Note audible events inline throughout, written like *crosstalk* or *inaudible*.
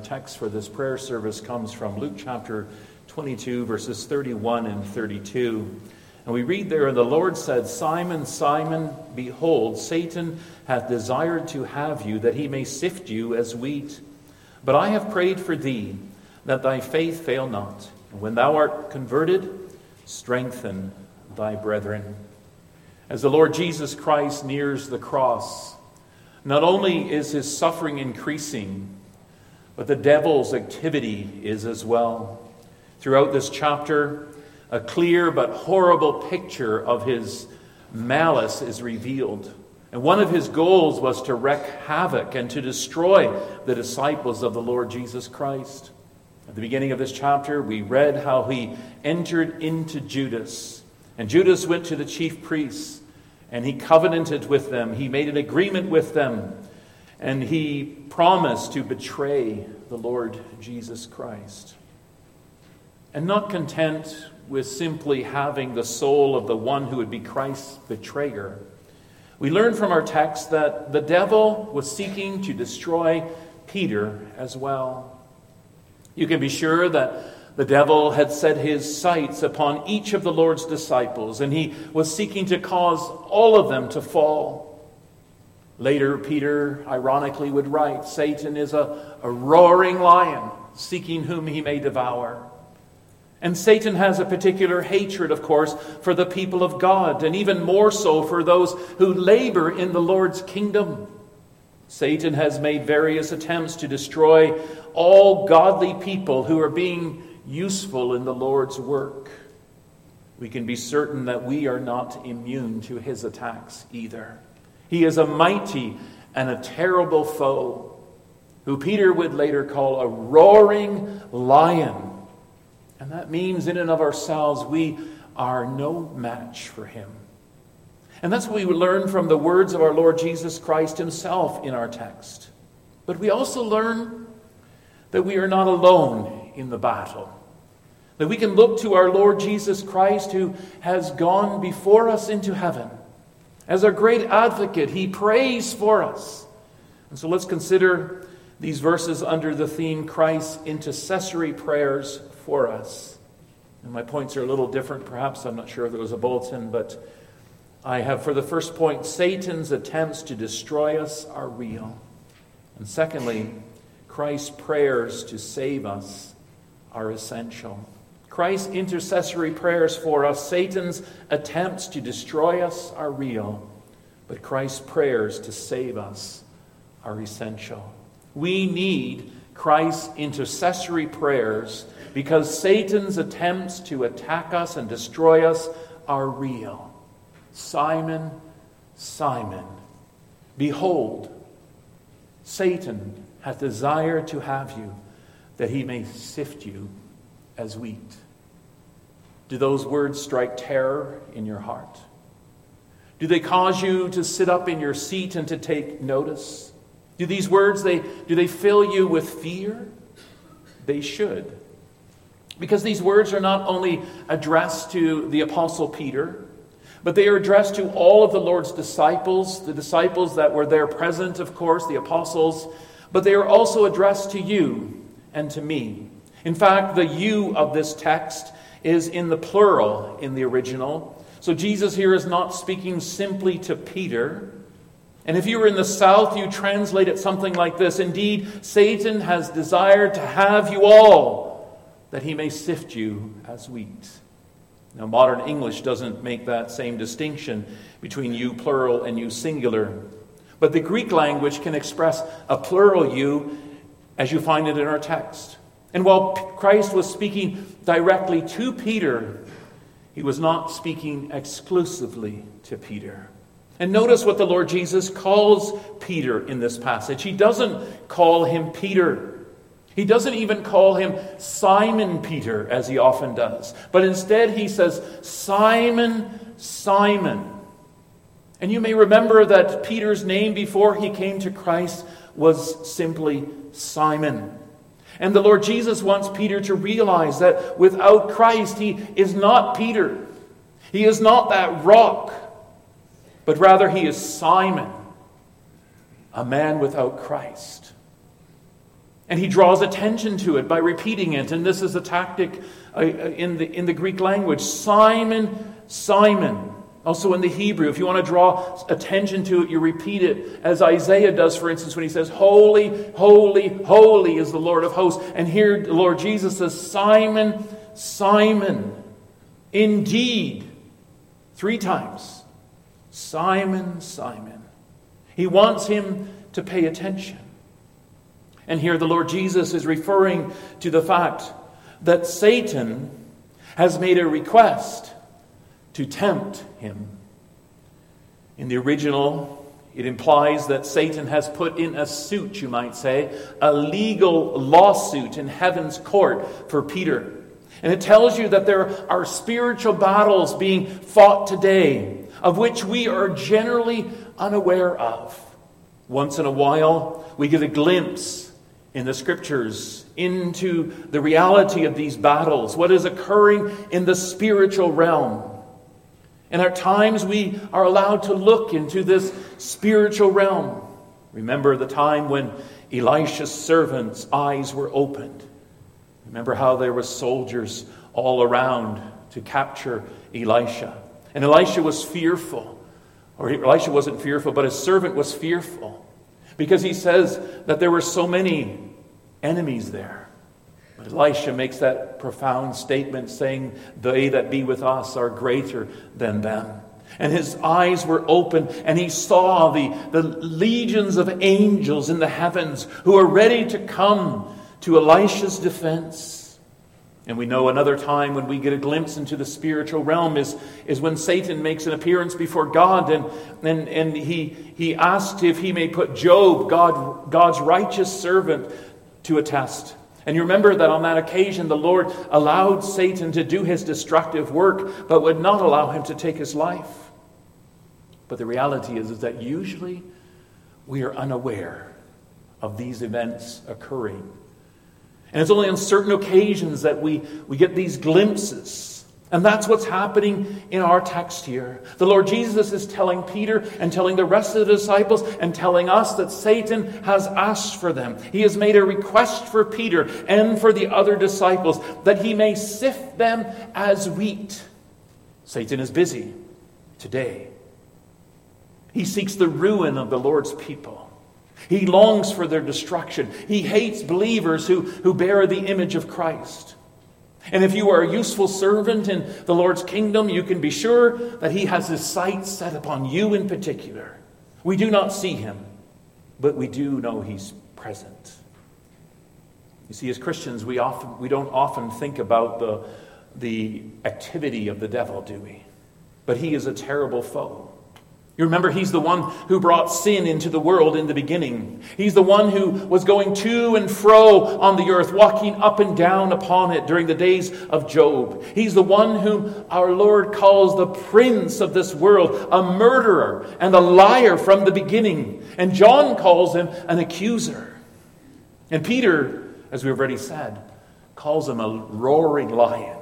text for this prayer service comes from Luke chapter 22, verses 31 and 32. And we read there, And the Lord said, Simon, Simon, behold, Satan hath desired to have you, that he may sift you as wheat. But I have prayed for thee, that thy faith fail not. And when thou art converted, strengthen thy brethren. As the Lord Jesus Christ nears the cross, not only is his suffering increasing, but the devil's activity is as well. Throughout this chapter, a clear but horrible picture of his malice is revealed. And one of his goals was to wreak havoc and to destroy the disciples of the Lord Jesus Christ. At the beginning of this chapter, we read how he entered into Judas. And Judas went to the chief priests and he covenanted with them. He made an agreement with them. And he promised to betray the Lord Jesus Christ. And not content with simply having the soul of the one who would be Christ's betrayer, we learn from our text that the devil was seeking to destroy Peter as well. You can be sure that the devil had set his sights upon each of the Lord's disciples, and he was seeking to cause all of them to fall. Later, Peter ironically would write Satan is a, a roaring lion, seeking whom he may devour. And Satan has a particular hatred, of course, for the people of God, and even more so for those who labor in the Lord's kingdom. Satan has made various attempts to destroy all godly people who are being useful in the Lord's work. We can be certain that we are not immune to his attacks either. He is a mighty and a terrible foe, who Peter would later call a roaring lion and that means, in and of ourselves, we are no match for him. And that's what we learn from the words of our Lord Jesus Christ himself in our text. But we also learn that we are not alone in the battle. That we can look to our Lord Jesus Christ who has gone before us into heaven. As our great advocate, he prays for us. And so let's consider these verses under the theme Christ's intercessory prayers for us. And my points are a little different, perhaps. I'm not sure if there was a bulletin, but I have for the first point Satan's attempts to destroy us are real. And secondly, Christ's prayers to save us are essential. Christ's intercessory prayers for us, Satan's attempts to destroy us are real, but Christ's prayers to save us are essential. We need Christ's intercessory prayers because Satan's attempts to attack us and destroy us are real. Simon, Simon, behold, Satan hath desired to have you that he may sift you as wheat. Do those words strike terror in your heart? Do they cause you to sit up in your seat and to take notice? Do these words they do they fill you with fear? They should. Because these words are not only addressed to the Apostle Peter, but they are addressed to all of the Lord's disciples, the disciples that were there present, of course, the apostles, but they are also addressed to you and to me. In fact, the you of this text is in the plural in the original. So Jesus here is not speaking simply to Peter. And if you were in the South, you translate it something like this Indeed, Satan has desired to have you all that he may sift you as wheat. Now, modern English doesn't make that same distinction between you plural and you singular. But the Greek language can express a plural you as you find it in our text. And while Christ was speaking directly to Peter, he was not speaking exclusively to Peter. And notice what the Lord Jesus calls Peter in this passage. He doesn't call him Peter. He doesn't even call him Simon Peter, as he often does, but instead he says, Simon, Simon. And you may remember that Peter's name before he came to Christ was simply Simon. And the Lord Jesus wants Peter to realize that without Christ, he is not Peter. He is not that rock, but rather he is Simon, a man without Christ. And he draws attention to it by repeating it. And this is a tactic uh, uh, in the, in the Greek language Simon, Simon. Also in the Hebrew, if you want to draw attention to it, you repeat it as Isaiah does, for instance, when he says, Holy, holy, holy is the Lord of hosts. And here the Lord Jesus says, Simon, Simon, indeed, three times. Simon, Simon. He wants him to pay attention. And here the Lord Jesus is referring to the fact that Satan has made a request to tempt him. In the original, it implies that Satan has put in a suit, you might say, a legal lawsuit in heaven's court for Peter. And it tells you that there are spiritual battles being fought today, of which we are generally unaware of. Once in a while, we get a glimpse in the scriptures into the reality of these battles, what is occurring in the spiritual realm. And at times we are allowed to look into this spiritual realm. Remember the time when Elisha's servants' eyes were opened. Remember how there were soldiers all around to capture Elisha. And Elisha was fearful. Or Elisha wasn't fearful, but his servant was fearful. Because he says that there were so many enemies there. Elisha makes that profound statement saying, They that be with us are greater than them. And his eyes were open, and he saw the, the legions of angels in the heavens who are ready to come to Elisha's defense. And we know another time when we get a glimpse into the spiritual realm is, is when Satan makes an appearance before God and, and, and he, he asks if he may put Job, God, God's righteous servant, to a test. And you remember that on that occasion, the Lord allowed Satan to do his destructive work, but would not allow him to take his life. But the reality is, is that usually we are unaware of these events occurring. And it's only on certain occasions that we, we get these glimpses and that's what's happening in our text here. The Lord Jesus is telling Peter and telling the rest of the disciples and telling us that Satan has asked for them. He has made a request for Peter and for the other disciples that he may sift them as wheat. Satan is busy today. He seeks the ruin of the Lord's people. He longs for their destruction. He hates believers who, who bear the image of Christ. And if you are a useful servant in the Lord's kingdom, you can be sure that He has His sights set upon you in particular. We do not see Him, but we do know He's present. You see, as Christians, we, often, we don't often think about the, the activity of the devil, do we? But he is a terrible foe. You remember, he's the one who brought sin into the world in the beginning. He's the one who was going to and fro on the earth, walking up and down upon it during the days of Job. He's the one whom our Lord calls the prince of this world, a murderer and a liar from the beginning. And John calls him an accuser. And Peter, as we've already said, calls him a roaring lion,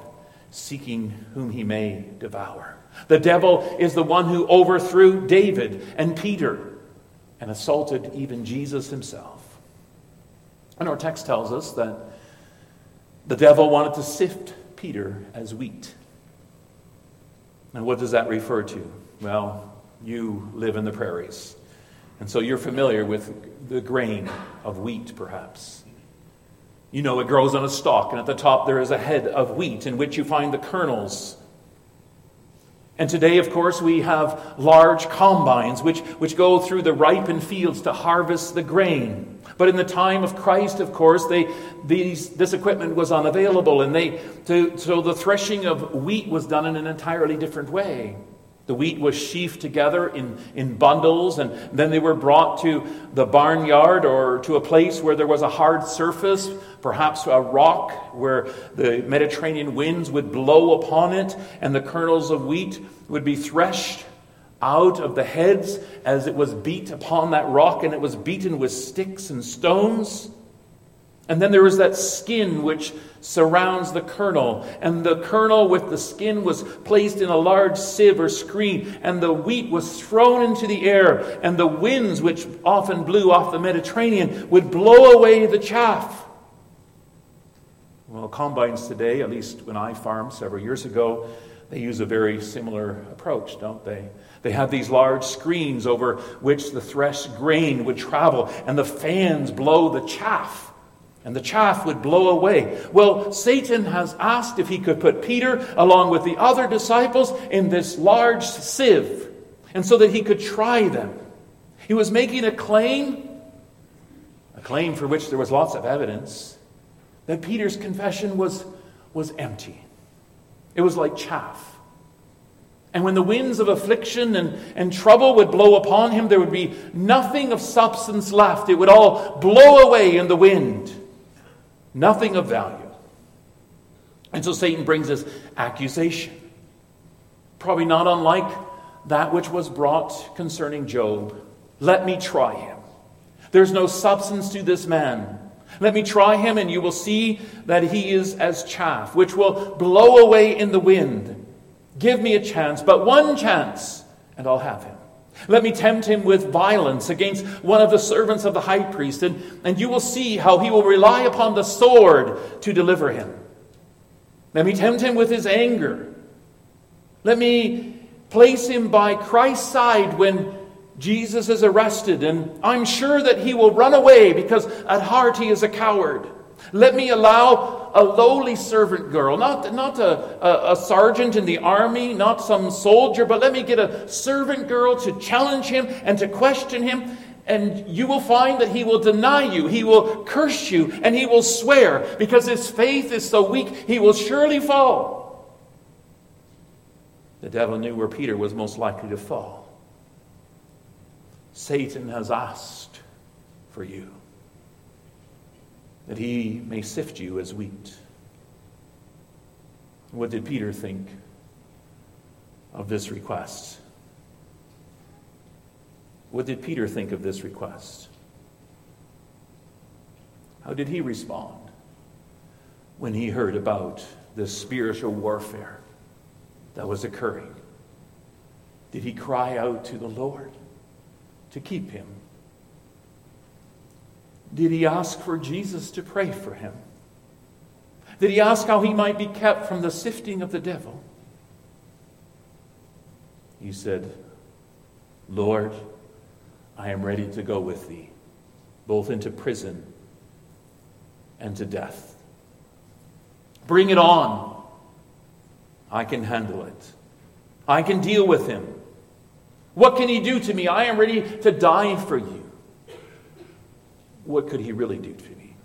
seeking whom he may devour. The devil is the one who overthrew David and Peter and assaulted even Jesus himself. And our text tells us that the devil wanted to sift Peter as wheat. And what does that refer to? Well, you live in the prairies. And so you're familiar with the grain of wheat, perhaps. You know it grows on a stalk, and at the top there is a head of wheat in which you find the kernels and today, of course, we have large combines which, which go through the ripened fields to harvest the grain. But in the time of Christ, of course, they, these, this equipment was unavailable, and they, to, so the threshing of wheat was done in an entirely different way. The wheat was sheafed together in, in bundles, and then they were brought to the barnyard or to a place where there was a hard surface, perhaps a rock where the Mediterranean winds would blow upon it, and the kernels of wheat would be threshed out of the heads as it was beat upon that rock, and it was beaten with sticks and stones. And then there was that skin which surrounds the kernel, and the kernel with the skin was placed in a large sieve or screen, and the wheat was thrown into the air, and the winds, which often blew off the Mediterranean, would blow away the chaff. Well, combines today, at least when I farmed several years ago, they use a very similar approach, don't they? They have these large screens over which the threshed grain would travel, and the fans blow the chaff, and the chaff would blow away. Well, Satan has asked if he could put Peter along with the other disciples in this large sieve, and so that he could try them. He was making a claim, a claim for which there was lots of evidence, that Peter's confession was, was empty. It was like chaff. And when the winds of affliction and, and trouble would blow upon him, there would be nothing of substance left. It would all blow away in the wind. Nothing of value. And so Satan brings this accusation. Probably not unlike that which was brought concerning Job. Let me try him. There's no substance to this man. Let me try him, and you will see that he is as chaff, which will blow away in the wind. Give me a chance, but one chance, and I'll have him. Let me tempt him with violence against one of the servants of the high priest, and, and you will see how he will rely upon the sword to deliver him. Let me tempt him with his anger. Let me place him by Christ's side when Jesus is arrested, and I'm sure that he will run away because at heart he is a coward. Let me allow a lowly servant girl, not, not a, a, a, sergeant in the army, not some soldier, but let me get a servant girl to challenge him and to question him. And you will find that he will deny you, he will curse you, and he will swear because his faith is so weak, he will surely fall. The devil knew where Peter was most likely to fall. Satan has asked for you, that he may sift you as wheat. What did Peter think of this request? What did Peter think of this request? How did he respond when he heard about this spiritual warfare that was occurring? Did he cry out to the Lord? to keep him? Did he ask for Jesus to pray for him? Did he ask how he might be kept from the sifting of the devil? He said, Lord, I am ready to go with thee, both into prison and to death. Bring it on. I can handle it. I can deal with him. What can he do to me? I am ready to die for you. What could he really do to me?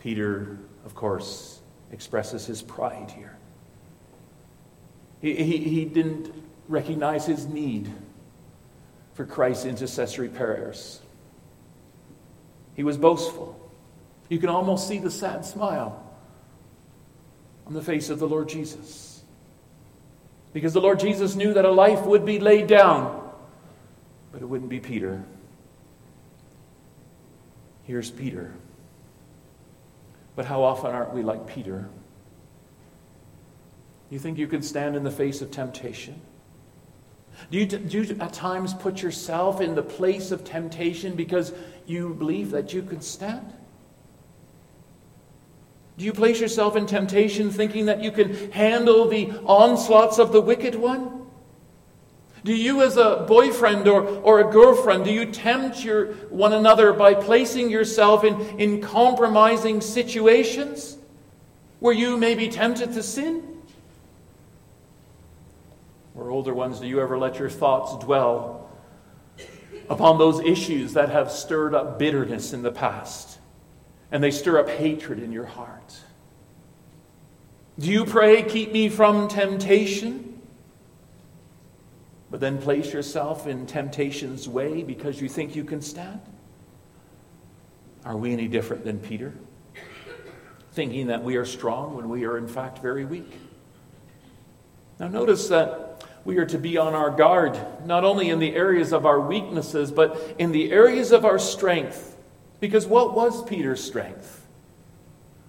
Peter, of course, expresses his pride here. He, he, he didn't recognize his need for Christ's intercessory prayers. He was boastful. You can almost see the sad smile on the face of the Lord Jesus. Because the Lord Jesus knew that a life would be laid down, but it wouldn't be Peter. Here's Peter. But how often aren't we like Peter? You think you can stand in the face of temptation? Do you, do you at times put yourself in the place of temptation because you believe that you can stand? Do you place yourself in temptation thinking that you can handle the onslaughts of the wicked one? Do you, as a boyfriend or, or a girlfriend, do you tempt your, one another by placing yourself in, in compromising situations where you may be tempted to sin? Or older ones, do you ever let your thoughts dwell upon those issues that have stirred up bitterness in the past? and they stir up hatred in your heart. Do you pray, keep me from temptation? But then place yourself in temptation's way because you think you can stand? Are we any different than Peter? Thinking that we are strong when we are in fact very weak. Now, notice that we are to be on our guard, not only in the areas of our weaknesses, but in the areas of our strength. Because what was Peter's strength?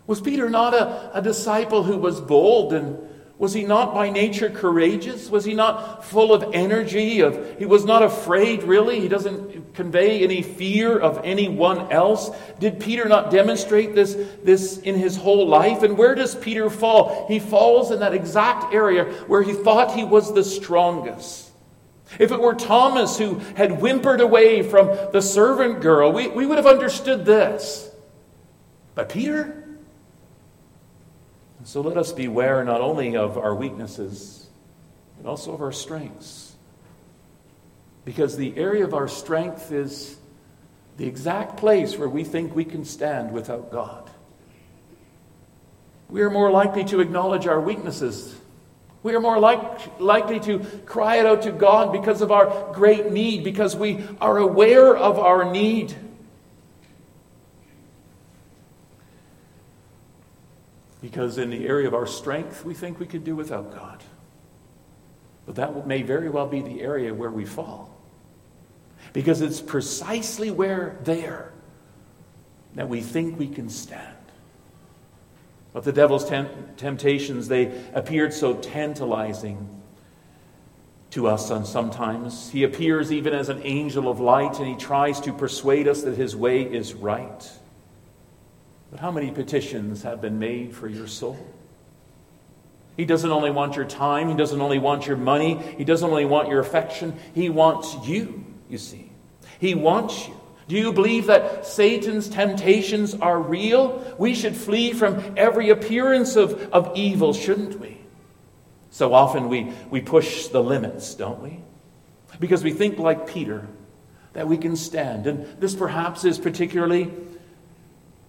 Was Peter not a, a disciple who was bold and Was he not by nature courageous? Was he not full of energy? Of he was not afraid really. He doesn't convey any fear of anyone else. Did Peter not demonstrate this, this in his whole life? And where does Peter fall? He falls in that exact area where he thought he was the strongest. If it were Thomas who had whimpered away from the servant girl, we, we would have understood this. But Peter? So let us beware not only of our weaknesses, but also of our strengths. Because the area of our strength is the exact place where we think we can stand without God. We are more likely to acknowledge our weaknesses. We are more like, likely to cry it out to God because of our great need, because we are aware of our need. Because in the area of our strength, we think we could do without God. But that may very well be the area where we fall. Because it's precisely where there that we think we can stand. But the devil's temptations, they appeared so tantalizing to us And sometimes. He appears even as an angel of light, and he tries to persuade us that his way is right. But how many petitions have been made for your soul? He doesn't only want your time, He doesn't only want your money, He doesn't only want your affection, He wants you, you see. He wants you. Do you believe that Satan's temptations are real? We should flee from every appearance of, of evil, shouldn't we? So often we, we push the limits, don't we? Because we think, like Peter, that we can stand. And this perhaps is particularly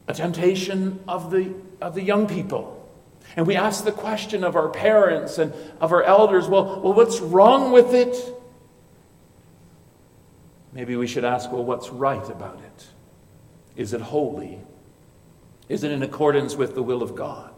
a temptation of the, of the young people. And we ask the question of our parents and of our elders well, well, what's wrong with it? Maybe we should ask, well, what's right about it? Is it holy? Is it in accordance with the will of God?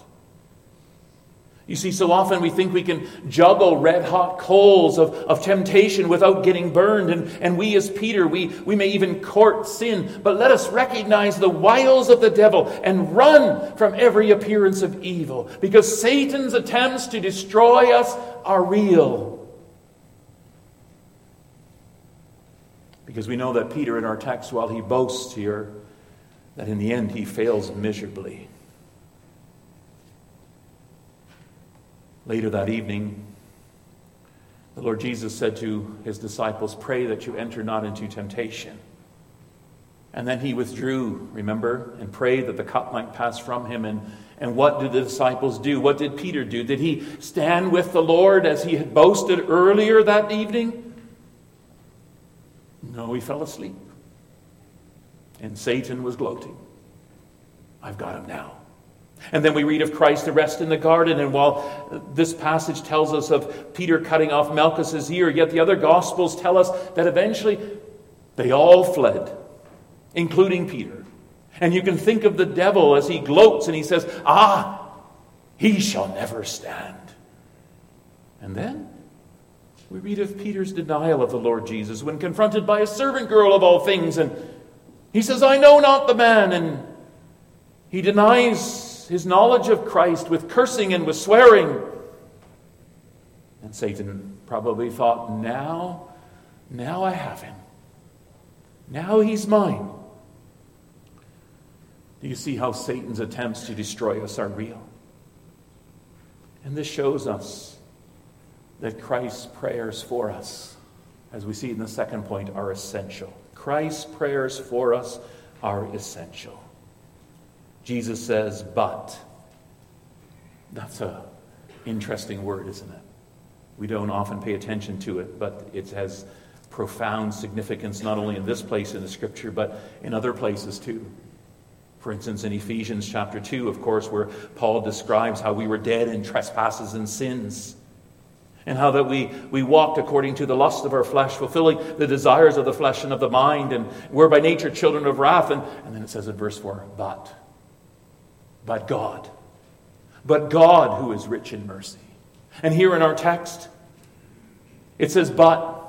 You see, so often we think we can juggle red hot coals of, of temptation without getting burned. And, and we, as Peter, we, we may even court sin. But let us recognize the wiles of the devil and run from every appearance of evil. Because Satan's attempts to destroy us are real. Because we know that Peter, in our text, while he boasts here, that in the end he fails miserably. Later that evening, the Lord Jesus said to his disciples, Pray that you enter not into temptation. And then he withdrew, remember, and prayed that the cup might pass from him. And, and what did the disciples do? What did Peter do? Did he stand with the Lord as he had boasted earlier that evening? No, he fell asleep. And Satan was gloating. I've got him now. And then we read of Christ's arrest in the garden. And while this passage tells us of Peter cutting off Malchus's ear, yet the other Gospels tell us that eventually they all fled, including Peter. And you can think of the devil as he gloats and he says, Ah, he shall never stand. And then we read of Peter's denial of the Lord Jesus when confronted by a servant girl of all things. And he says, I know not the man. And he denies his knowledge of Christ with cursing and with swearing. And Satan probably thought, now, now I have him. Now he's mine. Do you see how Satan's attempts to destroy us are real? And this shows us that Christ's prayers for us, as we see in the second point, are essential. Christ's prayers for us are essential. Jesus says, but. That's an interesting word, isn't it? We don't often pay attention to it, but it has profound significance not only in this place in the scripture, but in other places too. For instance, in Ephesians chapter 2, of course, where Paul describes how we were dead in trespasses and sins, and how that we, we walked according to the lust of our flesh, fulfilling the desires of the flesh and of the mind, and we're by nature children of wrath. And, and then it says in verse 4, but but God. But God who is rich in mercy. And here in our text, it says, But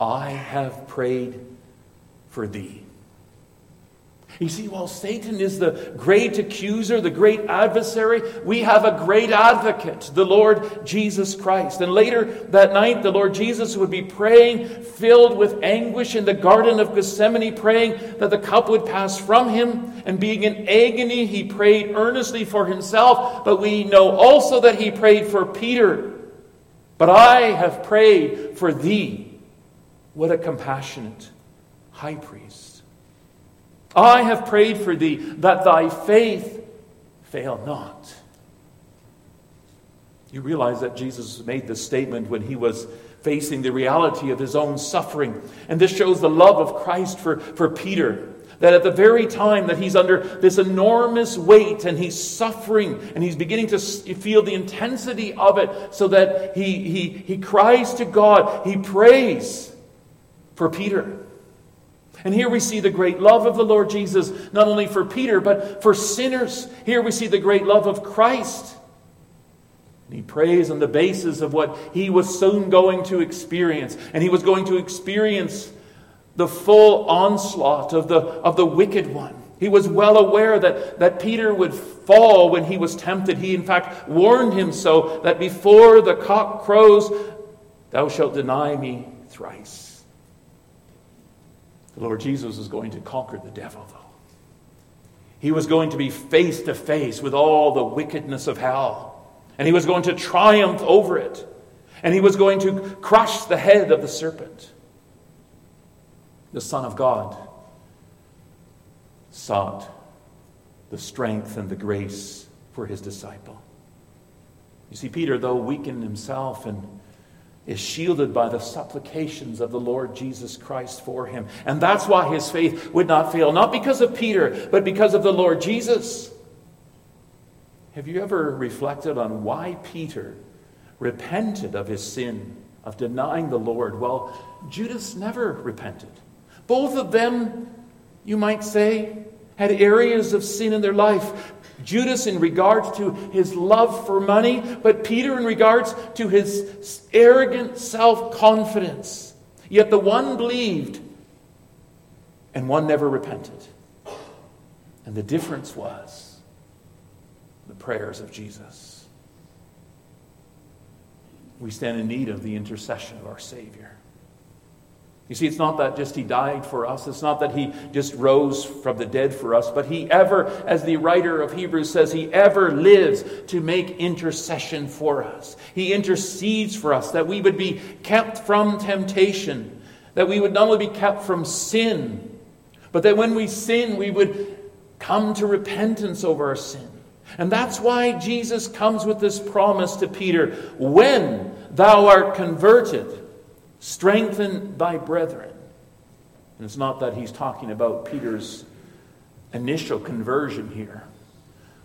I have prayed for thee. You see, while Satan is the great accuser, the great adversary, we have a great advocate, the Lord Jesus Christ. And later that night, the Lord Jesus would be praying, filled with anguish in the Garden of Gethsemane, praying that the cup would pass from him. And being in agony, he prayed earnestly for himself, but we know also that he prayed for Peter. But I have prayed for thee. What a compassionate high priest. I have prayed for thee that thy faith fail not. You realize that Jesus made this statement when he was facing the reality of his own suffering. And this shows the love of Christ for, for Peter. That at the very time that he's under this enormous weight and he's suffering and he's beginning to feel the intensity of it, so that he, he, he cries to God, he prays for Peter. And here we see the great love of the Lord Jesus, not only for Peter, but for sinners. Here we see the great love of Christ. And he prays on the basis of what he was soon going to experience. And he was going to experience the full onslaught of the, of the wicked one. He was well aware that, that Peter would fall when he was tempted. He, in fact, warned him so that before the cock crows, thou shalt deny me thrice. The Lord Jesus was going to conquer the devil, though. He was going to be face to face with all the wickedness of hell. And he was going to triumph over it. And he was going to crush the head of the serpent. The Son of God sought the strength and the grace for his disciple. You see, Peter, though weakened himself and is shielded by the supplications of the Lord Jesus Christ for him. And that's why his faith would not fail, not because of Peter, but because of the Lord Jesus. Have you ever reflected on why Peter repented of his sin of denying the Lord? Well, Judas never repented. Both of them, you might say, had areas of sin in their life. Judas in regards to his love for money, but Peter in regards to his arrogant self confidence. Yet the one believed and one never repented. And the difference was the prayers of Jesus. We stand in need of the intercession of our Savior. You see, it's not that just he died for us. It's not that he just rose from the dead for us, but he ever, as the writer of Hebrews says, he ever lives to make intercession for us. He intercedes for us that we would be kept from temptation, that we would not only be kept from sin, but that when we sin, we would come to repentance over our sin. And that's why Jesus comes with this promise to Peter when thou art converted, Strengthen thy brethren. And it's not that he's talking about Peter's initial conversion here,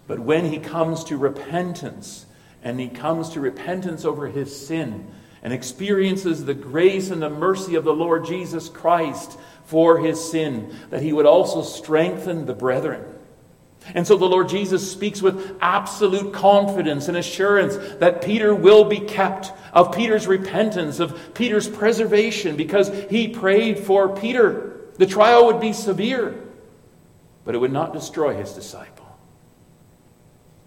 but when he comes to repentance, and he comes to repentance over his sin, and experiences the grace and the mercy of the Lord Jesus Christ for his sin, that he would also strengthen the brethren. And so the Lord Jesus speaks with absolute confidence and assurance that Peter will be kept, of Peter's repentance, of Peter's preservation, because he prayed for Peter. The trial would be severe, but it would not destroy his disciple.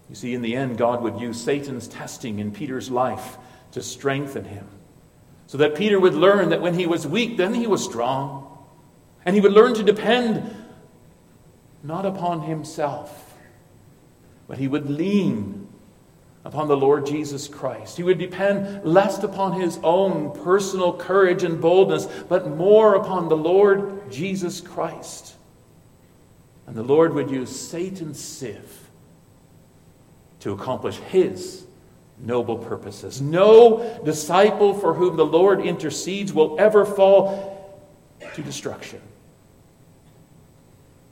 You see, in the end, God would use Satan's testing in Peter's life to strengthen him, so that Peter would learn that when he was weak, then he was strong. And he would learn to depend not upon himself, but he would lean upon the Lord Jesus Christ. He would depend less upon his own personal courage and boldness, but more upon the Lord Jesus Christ. And the Lord would use Satan's sieve to accomplish his noble purposes. No disciple for whom the Lord intercedes will ever fall to destruction.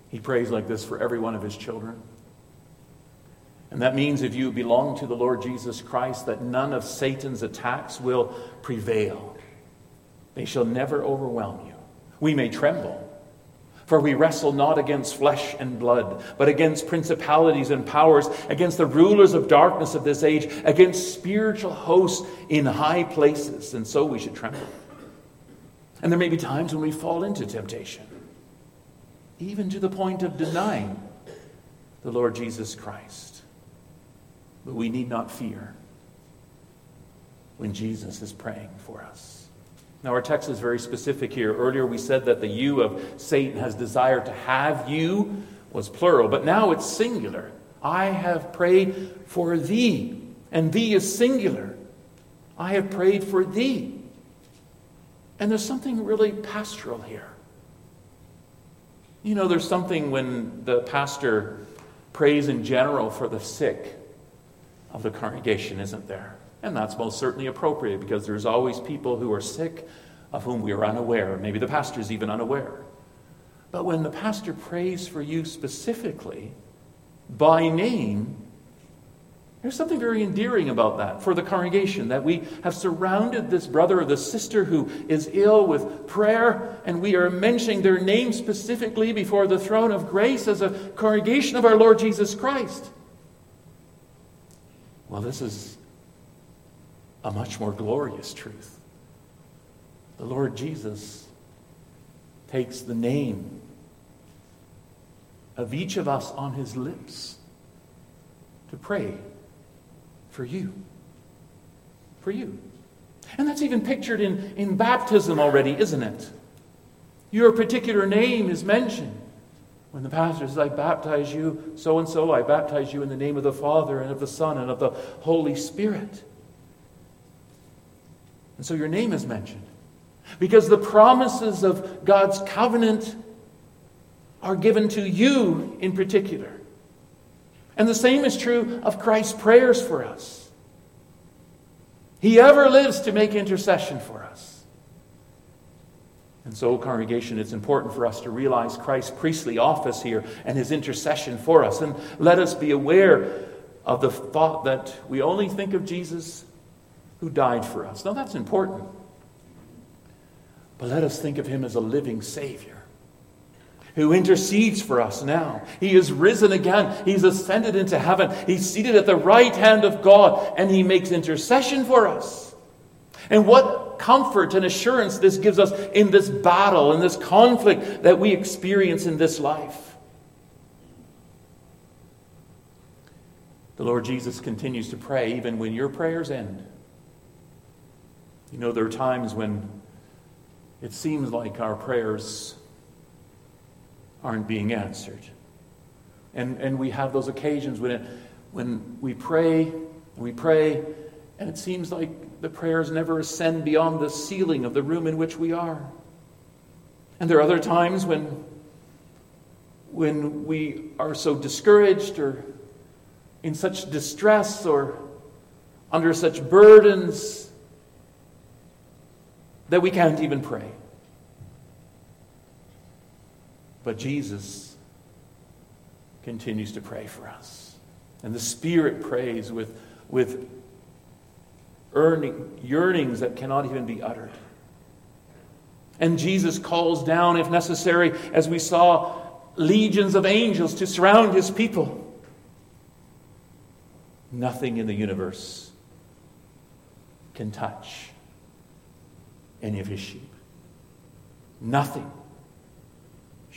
He prays like this for every one of his children. And that means if you belong to the Lord Jesus Christ, that none of Satan's attacks will prevail. They shall never overwhelm you. We may tremble, for we wrestle not against flesh and blood, but against principalities and powers, against the rulers of darkness of this age, against spiritual hosts in high places. And so we should tremble. And there may be times when we fall into temptation. Even to the point of denying the Lord Jesus Christ. But we need not fear when Jesus is praying for us. Now, our text is very specific here. Earlier, we said that the you of Satan has desired to have you was plural, but now it's singular. I have prayed for thee, and thee is singular. I have prayed for thee. And there's something really pastoral here. You know, there's something when the pastor prays in general for the sick of the congregation, isn't there? And that's most certainly appropriate because there's always people who are sick of whom we are unaware. Maybe the pastor is even unaware. But when the pastor prays for you specifically, by name, there's something very endearing about that for the congregation that we have surrounded this brother or this sister who is ill with prayer, and we are mentioning their name specifically before the throne of grace as a congregation of our Lord Jesus Christ. Well, this is a much more glorious truth. The Lord Jesus takes the name of each of us on his lips to pray for you. For you. And that's even pictured in, in baptism already, isn't it? Your particular name is mentioned. When the pastor says, I baptize you, so and so, I baptize you in the name of the Father and of the Son and of the Holy Spirit. And so your name is mentioned. Because the promises of God's covenant are given to you in particular. And the same is true of Christ's prayers for us. He ever lives to make intercession for us. And so, congregation, it's important for us to realize Christ's priestly office here and his intercession for us. And let us be aware of the thought that we only think of Jesus who died for us. Now, that's important. But let us think of him as a living Savior who intercedes for us now. He is risen again. He's ascended into heaven. He's seated at the right hand of God, and he makes intercession for us. And what comfort and assurance this gives us in this battle, in this conflict that we experience in this life. The Lord Jesus continues to pray even when your prayers end. You know, there are times when it seems like our prayers aren't being answered. And, and we have those occasions when, it, when we pray, we pray, and it seems like the prayers never ascend beyond the ceiling of the room in which we are. And there are other times when, when we are so discouraged or in such distress or under such burdens that we can't even pray. But Jesus continues to pray for us. And the Spirit prays with, with earning, yearnings that cannot even be uttered. And Jesus calls down, if necessary, as we saw, legions of angels to surround his people. Nothing in the universe can touch any of his sheep. Nothing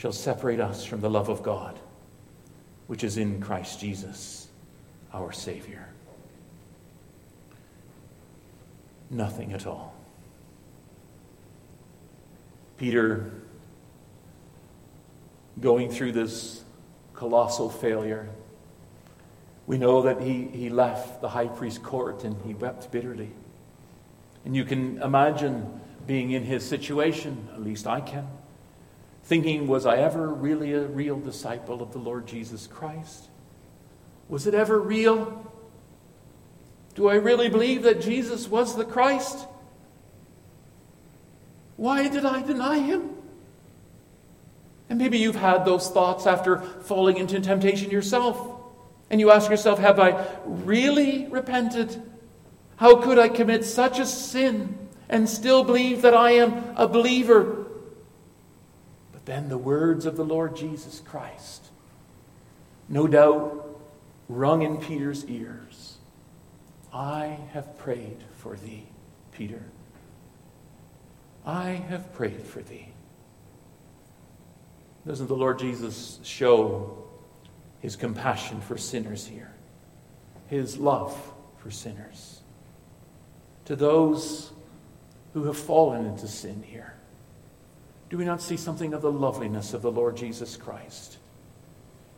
shall separate us from the love of God, which is in Christ Jesus, our Savior. Nothing at all. Peter, going through this colossal failure, we know that he, he left the high priest's court and he wept bitterly. And you can imagine being in his situation, at least I can thinking, was I ever really a real disciple of the Lord Jesus Christ? Was it ever real? Do I really believe that Jesus was the Christ? Why did I deny him? And maybe you've had those thoughts after falling into temptation yourself. And you ask yourself, have I really repented? How could I commit such a sin and still believe that I am a believer? Then the words of the Lord Jesus Christ, no doubt rung in Peter's ears I have prayed for thee, Peter. I have prayed for thee. Doesn't the Lord Jesus show his compassion for sinners here? His love for sinners? To those who have fallen into sin here, do we not see something of the loveliness of the Lord Jesus Christ?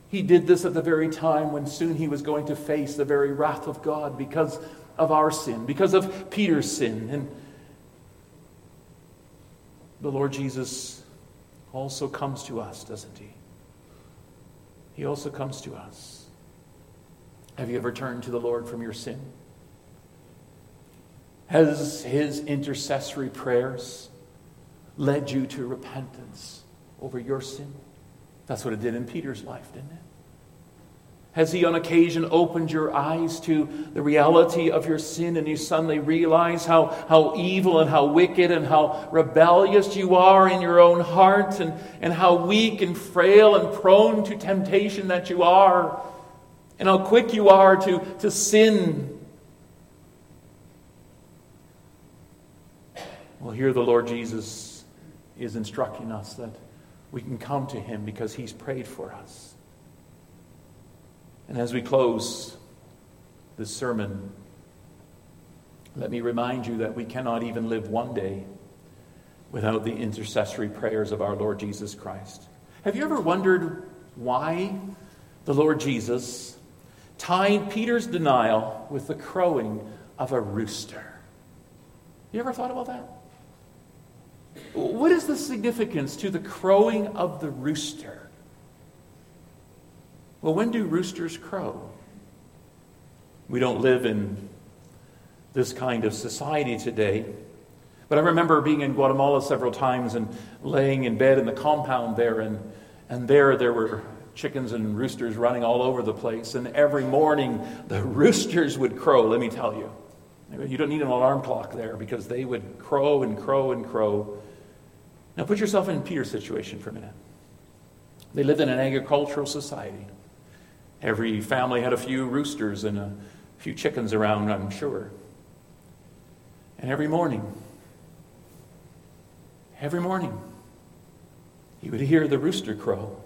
He did this at the very time when soon he was going to face the very wrath of God because of our sin, because of Peter's sin. And the Lord Jesus also comes to us, doesn't he? He also comes to us. Have you ever turned to the Lord from your sin? Has his intercessory prayers led you to repentance over your sin? That's what it did in Peter's life, didn't it? Has he on occasion opened your eyes to the reality of your sin and you suddenly realize how, how evil and how wicked and how rebellious you are in your own heart and, and how weak and frail and prone to temptation that you are and how quick you are to, to sin? Well, here the Lord Jesus is instructing us that we can come to him because he's prayed for us. And as we close this sermon, let me remind you that we cannot even live one day without the intercessory prayers of our Lord Jesus Christ. Have you ever wondered why the Lord Jesus tied Peter's denial with the crowing of a rooster? You ever thought about that? What is the significance to the crowing of the rooster? Well, when do roosters crow? We don't live in this kind of society today. But I remember being in Guatemala several times and laying in bed in the compound there, and, and there there were chickens and roosters running all over the place. And every morning the *laughs* roosters would crow, let me tell you. You don't need an alarm clock there because they would crow and crow and crow. Now put yourself in Peter's situation for a minute. They lived in an agricultural society. Every family had a few roosters and a few chickens around, I'm sure. And every morning, every morning, he would hear the rooster crow.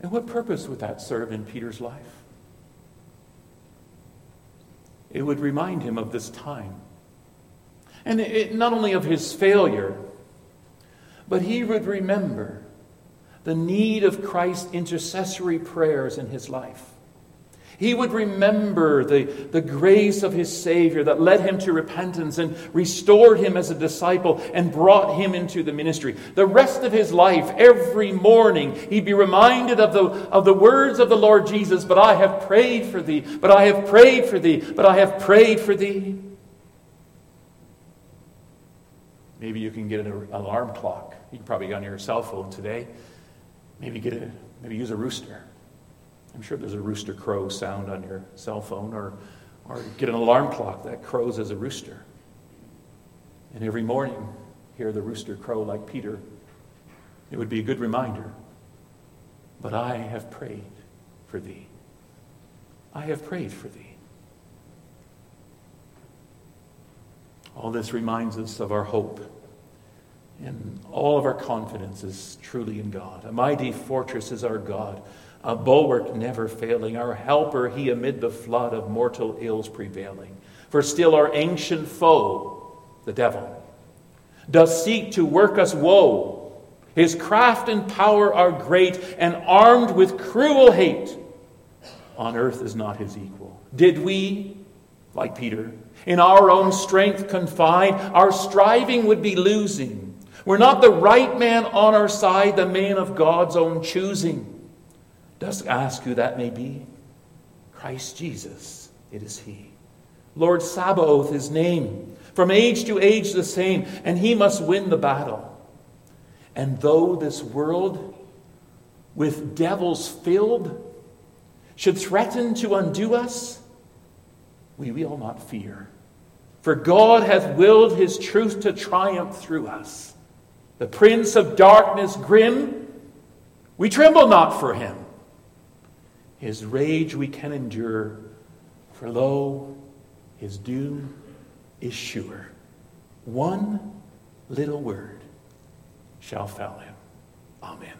And what purpose would that serve in Peter's life? It would remind him of this time. And it, not only of his failure, but he would remember the need of Christ's intercessory prayers in his life. He would remember the, the grace of his Savior that led him to repentance and restored him as a disciple and brought him into the ministry. The rest of his life, every morning, he'd be reminded of the, of the words of the Lord Jesus But I have prayed for thee, but I have prayed for thee, but I have prayed for thee. Maybe you can get an alarm clock. You can probably get on your cell phone today Maybe get a, maybe use a rooster. I'm sure there's a rooster crow sound on your cell phone, or, or get an alarm clock that crows as a rooster. And every morning, hear the rooster crow like Peter. It would be a good reminder. But I have prayed for thee. I have prayed for thee. All this reminds us of our hope and all of our confidence is truly in God. A mighty fortress is our God, a bulwark never failing, our helper, he amid the flood of mortal ills prevailing. For still our ancient foe, the devil, does seek to work us woe. His craft and power are great, and armed with cruel hate, on earth is not his equal. Did we, like Peter, in our own strength confide, our striving would be losing we're not the right man on our side, the man of God's own choosing. Dost ask who that may be? Christ Jesus, it is He. Lord Sabaoth, His name. From age to age the same, and He must win the battle. And though this world with devils filled should threaten to undo us, we will not fear. For God hath willed his truth to triumph through us. The prince of darkness, grim, we tremble not for him. His rage we can endure, for lo, his doom is sure. One little word shall fell him. Amen.